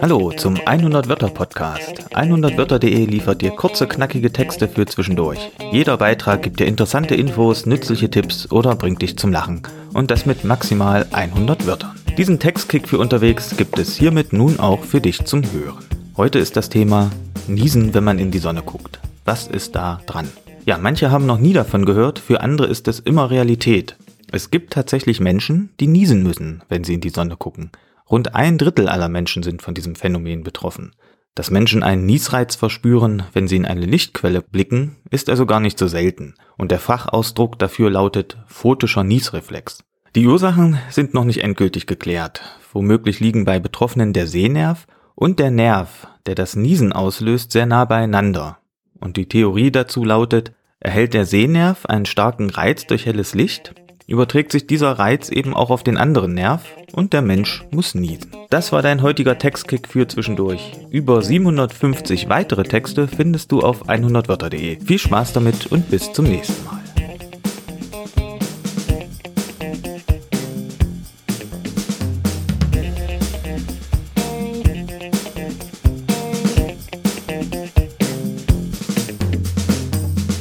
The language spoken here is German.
Hallo zum 100 Wörter Podcast. 100wörter.de liefert dir kurze, knackige Texte für zwischendurch. Jeder Beitrag gibt dir interessante Infos, nützliche Tipps oder bringt dich zum Lachen. Und das mit maximal 100 Wörtern. Diesen Textkick für unterwegs gibt es hiermit nun auch für dich zum Hören. Heute ist das Thema Niesen, wenn man in die Sonne guckt. Was ist da dran? Ja, manche haben noch nie davon gehört, für andere ist es immer Realität. Es gibt tatsächlich Menschen, die niesen müssen, wenn sie in die Sonne gucken. Rund ein Drittel aller Menschen sind von diesem Phänomen betroffen. Dass Menschen einen Niesreiz verspüren, wenn sie in eine Lichtquelle blicken, ist also gar nicht so selten. Und der Fachausdruck dafür lautet photischer Niesreflex. Die Ursachen sind noch nicht endgültig geklärt. Womöglich liegen bei Betroffenen der Sehnerv und der Nerv, der das Niesen auslöst, sehr nah beieinander. Und die Theorie dazu lautet, erhält der Sehnerv einen starken Reiz durch helles Licht, überträgt sich dieser Reiz eben auch auf den anderen Nerv und der Mensch muss niesen. Das war dein heutiger Textkick für zwischendurch. Über 750 weitere Texte findest du auf 100wörter.de. Viel Spaß damit und bis zum nächsten Mal.